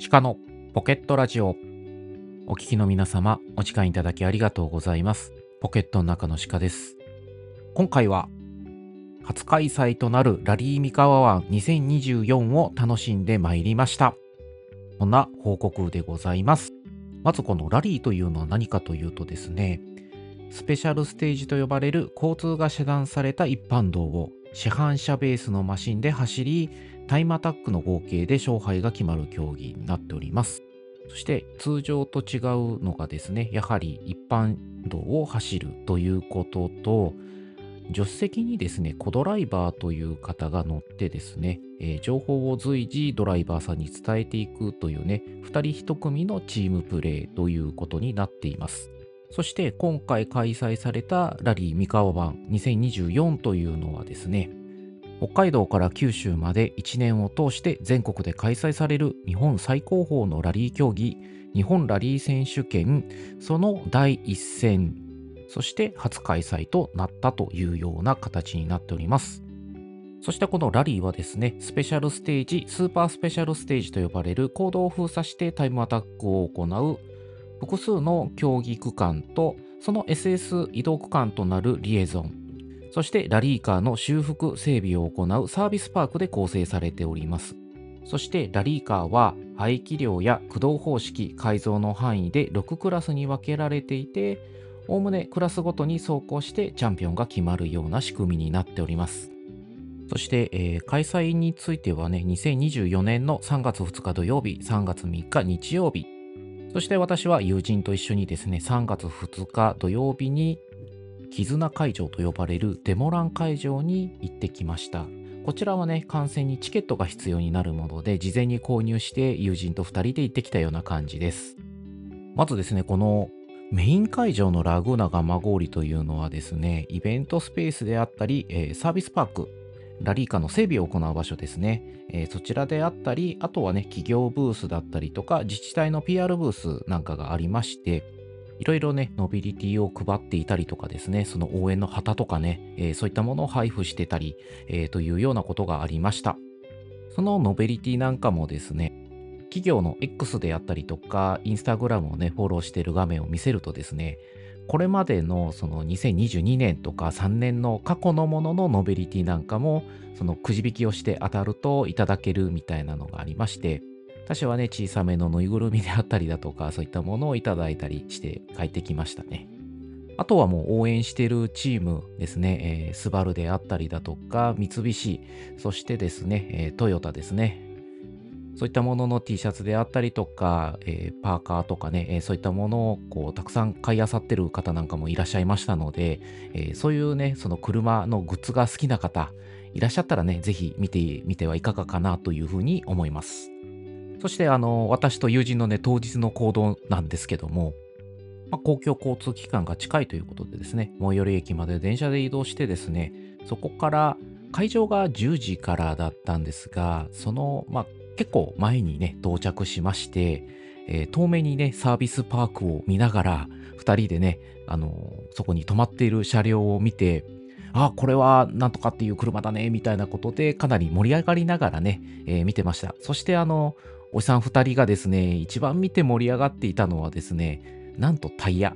鹿のポケットラジオ。お聞きの皆様、お時間いただきありがとうございます。ポケットの中の鹿です。今回は、初開催となるラリー三河湾2024を楽しんでまいりました。こんな報告でございます。まずこのラリーというのは何かというとですね、スペシャルステージと呼ばれる交通が遮断された一般道を市販車ベースのマシンで走り、タイムアタックの合計で勝敗が決まる競技になっております。そして通常と違うのがですね、やはり一般道を走るということと、助手席にですね、コドライバーという方が乗ってですね、えー情報を随時ドライバーさんに伝えていくというね、2人1組のチームプレーということになっています。そして今回開催されたラリー三河湾2024というのはですね、北海道から九州まで1年を通して全国で開催される日本最高峰のラリー競技、日本ラリー選手権、その第一戦、そして初開催となったというような形になっております。そしてこのラリーはですね、スペシャルステージ、スーパースペシャルステージと呼ばれる行動を封鎖してタイムアタックを行う複数の競技区間とその SS 移動区間となるリエゾン。そしてラリーカーの修復整備を行うサービスパークで構成されております。そしてラリーカーは排気量や駆動方式改造の範囲で6クラスに分けられていておおむねクラスごとに走行してチャンピオンが決まるような仕組みになっております。そして、えー開催についてはね、2024年の3月2日土曜日、3月3日日曜日、そして私は友人と一緒にですね、3月2日土曜日に、絆会場と呼ばれるデモラン会場に行ってきました。こちらはね、観戦にチケットが必要になるもので、事前に購入して友人と2人で行ってきたような感じです。まずですね、このメイン会場のラグーナガマゴーリというのはですね、イベントスペースであったり、えーサービスパーク、ラリーカの整備を行う場所ですね、えーそちらであったり、あとはね、企業ブースだったりとか、自治体の PR ブースなんかがありまして、いろいろね、ノベルティを配っていたりとかですね、その応援の旗とかね、えーそういったものを配布してたり、えーというようなことがありました。そのノベリティなんかもですね、企業の X であったりとか、インスタグラムをね、フォローしている画面を見せるとですね、これまでのその2022年とか3年の過去のもののノベリティなんかも、そのくじ引きをして当たるといただけるみたいなのがありまして、私はね、小さめのぬいぐるみであったりだとか、そういったものをいただいたりして帰ってきましたね。あとはもう応援してるチームですね、えースバルであったりだとか、三菱、そしてですね、えートヨタですね。そういったものの T シャツであったりとか、えーパーカーとかね、えーそういったものをこうたくさん買い漁ってる方なんかもいらっしゃいましたので、えーそういうね、その車のグッズが好きな方、いらっしゃったらね、ぜひ見てみてはいかがかなというふうに思います。そして、あの、私と友人のね、当日の行動なんですけども、まあ、公共交通機関が近いということでですね、最寄り駅まで電車で移動してですね、そこから会場が10時からだったんですが、その、まあ、結構前にね、到着しまして、えー遠目にね、サービスパークを見ながら、2人でね、あのそこに止まっている車両を見て、あ、これはなんとかっていう車だね、みたいなことで、かなり盛り上がりながらね、えー見てました。そして、あの、おじさん2人がですね、一番見て盛り上がっていたのはですね、なんとタイヤ。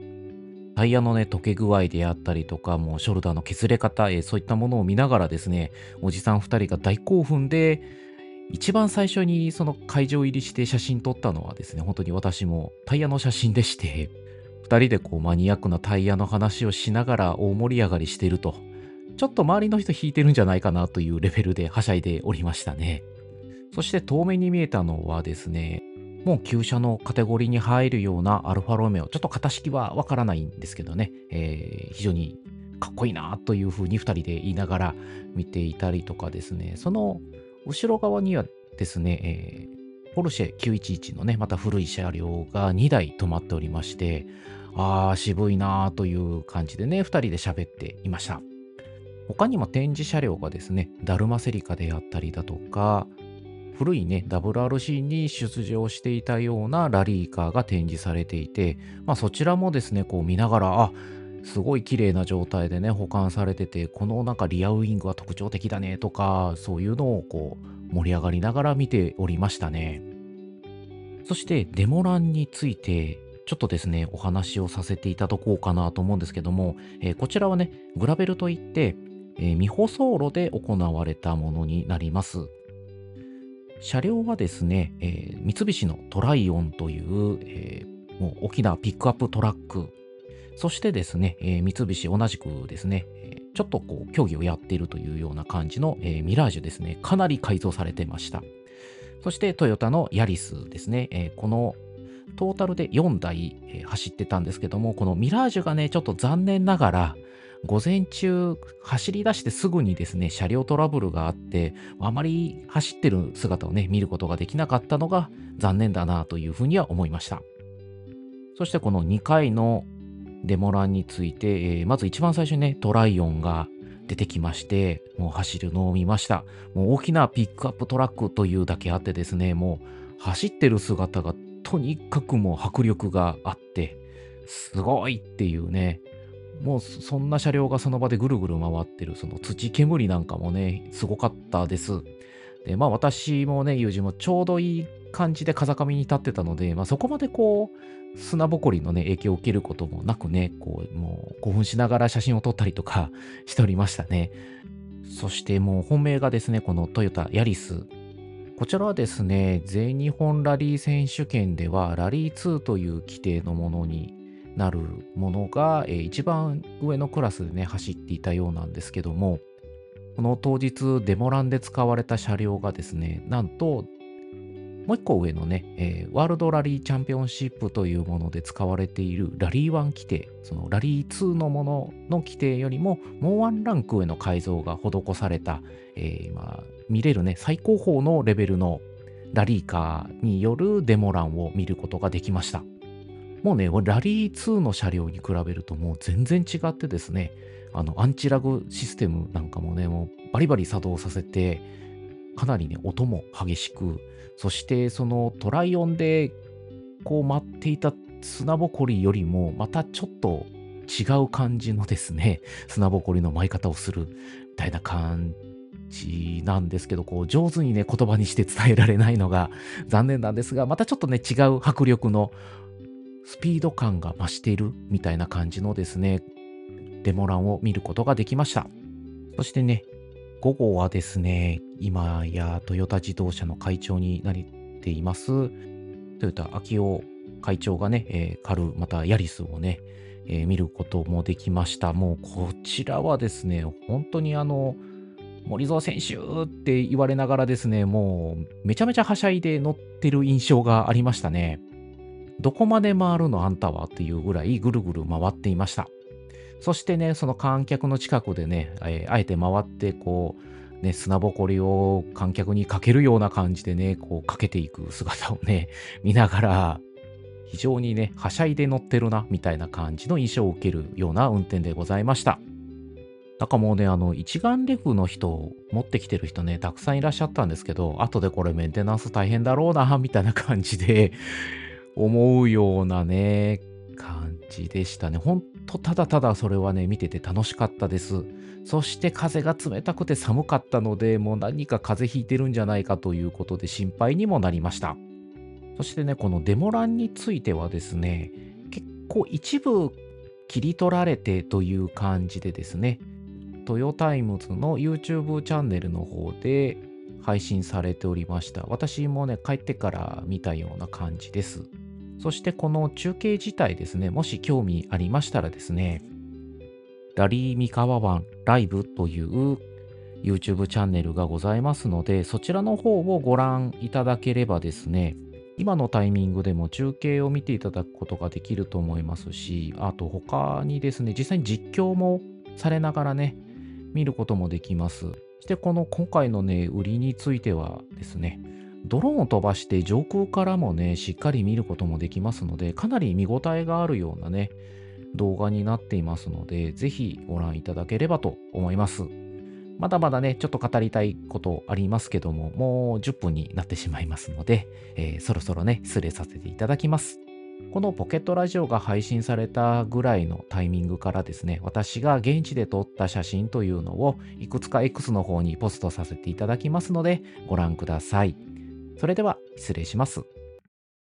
タイヤのね、溶け具合であったりとか、もうショルダーの削れ方、そういったものを見ながらですね、おじさん2人が大興奮で、一番最初にその会場入りして写真撮ったのはですね、本当に私もタイヤの写真でして、2人でこうマニアックなタイヤの話をしながら大盛り上がりしてると、ちょっと周りの人引いてるんじゃないかなというレベルではしゃいでおりましたね。そして遠目に見えたのはですね、もう旧車のカテゴリーに入るようなアルファロメオ、ちょっと型式はわからないんですけどね、えー非常にかっこいいなというふうに2人で言いながら見ていたりとかですね、その後ろ側にはですね、えーポルシェ911のね、また古い車両が2台止まっておりまして、あー、渋いなという感じでね、2人で喋っていました。他にも展示車両がですね、ダルマセリカであったりだとか、古いね、WRC に出場していたようなラリーカーが展示されていて、まあそちらもですね、こう見ながら、あ、すごい綺麗な状態でね、保管されてて、このなんかリアウイングは特徴的だねとか、そういうのをこう盛り上がりながら見ておりましたね。そしてデモ欄についてちょっとですね、お話をさせていただこうかなと思うんですけども、えー、こちらはね、グラベルといって、えー、未舗装路で行われたものになります。車両はですね、えー、三菱のトライオンという、えもう大きなピックアップトラック、そしてですね、え三菱同じくですね、ちょっとこう競技をやっているというような感じの、えミラージュですね、かなり改造されてました。そしてトヨタのヤリスですね、えこのトータルで4台、え、走ってたんですけども、このミラージュがね、ちょっと残念ながら、午前中走り出してすぐにですね、車両トラブルがあって、あまり走ってる姿をね、見ることができなかったのが残念だなというふうには思いました。そしてこの2回のデモ欄について、えー、まず一番最初にね、トライオンが出てきまして、もう走るのを見ました。もう大きなピックアップトラックというだけあってですね、もう走ってる姿がとにかくもう迫力があって、すごいっていうね、もうそんな車両がその場でぐるぐる回ってる、その土煙なんかもね、すごかったです。で、まあ私もね、友人もちょうどいい感じで風上に立ってたので、まあそこまでこう、砂ぼこりのね、影響を受けることもなくね、こう、もう興奮しながら写真を撮ったりとか しておりましたね。そしてもう本命がですね、このトヨタヤリスこちらはですね、全日本ラリー選手権ではラリー2という規定のものになるものが、えー、一番上のクラスでね、走っていたようなんですけども、この当日デモランで使われた車両がですね、なんともう一個上のね、えー、ワールドラリーチャンピオンシップというもので使われているラリー1規定、そのラリー2のものの規定よりももうワンランク上の改造が施された、えー、まあ、見れるね、最高峰のレベルのラリーカーによるデモ欄を見ることができました。もうね、ラリー2の車両に比べるともう全然違ってですね、あの、アンチラグシステムなんかもね、もうバリバリ作動させて、かなりね、音も激しく、そしてそのトライオンでこう待っていた砂ぼこりよりもまたちょっと違う感じのですね、砂ぼこりの舞い方をするみたいな感じなんですけど、こう上手にね、言葉にして伝えられないのが残念なんですが、またちょっとね、違う迫力のスピード感が増しているみたいな感じのですね、デモ欄を見ることができました。そしてね、午後はですね、今やトヨタ自動車の会長になっています、トヨタ秋夫会長がね、えー、カル、またヤリスをね、えー、見ることもできました。もうこちらはですね、本当にあの、森蔵選手って言われながらですね、もうめちゃめちゃはしゃいで乗ってる印象がありましたね。どこまで回るの？あんたは？っていうぐらいぐるぐる回っていました。そしてね、その観客の近くでね、えー、あえて回って、こう、ね、砂ぼこりを観客にかけるような感じでね、こうかけていく姿をね、見ながら、非常にね、はしゃいで乗ってるな、みたいな感じの印象を受けるような運転でございました。なんかもうね、あの、一眼レフの人、持ってきてる人ね、たくさんいらっしゃったんですけど、後でこれメンテナンス大変だろうな、みたいな感じで思うようなね、感じでしたね。ほんとただただそれはね、見てて楽しかったです。そして風が冷たくて寒かったので、もう何か風邪ひいてるんじゃないかということで心配にもなりました。そしてね、このデモランについてはですね、結構一部切り取られてという感じでですね、トヨタイムズの YouTube チャンネルの方で配信されておりました。私もね、帰ってから見たような感じです。そしてこの中継自体ですね、もし興味ありましたらですね、ラリー三河湾ライブという YouTube チャンネルがございますので、そちらの方をご覧いただければですね、今のタイミングでも中継を見ていただくことができると思いますし、あと他にですね、実際に実況もされながらね、見ることもできます。そしてこの今回のね、売りについてはですね、ドローンを飛ばして上空からもね、しっかり見ることもできますので、かなり見応えがあるようなね、動画になっていますので、ぜひご覧いただければと思います。まだまだね、ちょっと語りたいことありますけども、もう10分になってしまいますので、えー、そろそろね、失礼させていただきます。このポケットラジオが配信されたぐらいのタイミングからですね、私が現地で撮った写真というのをいくつか X の方にポストさせていただきますので、ご覧ください。それでは失礼します。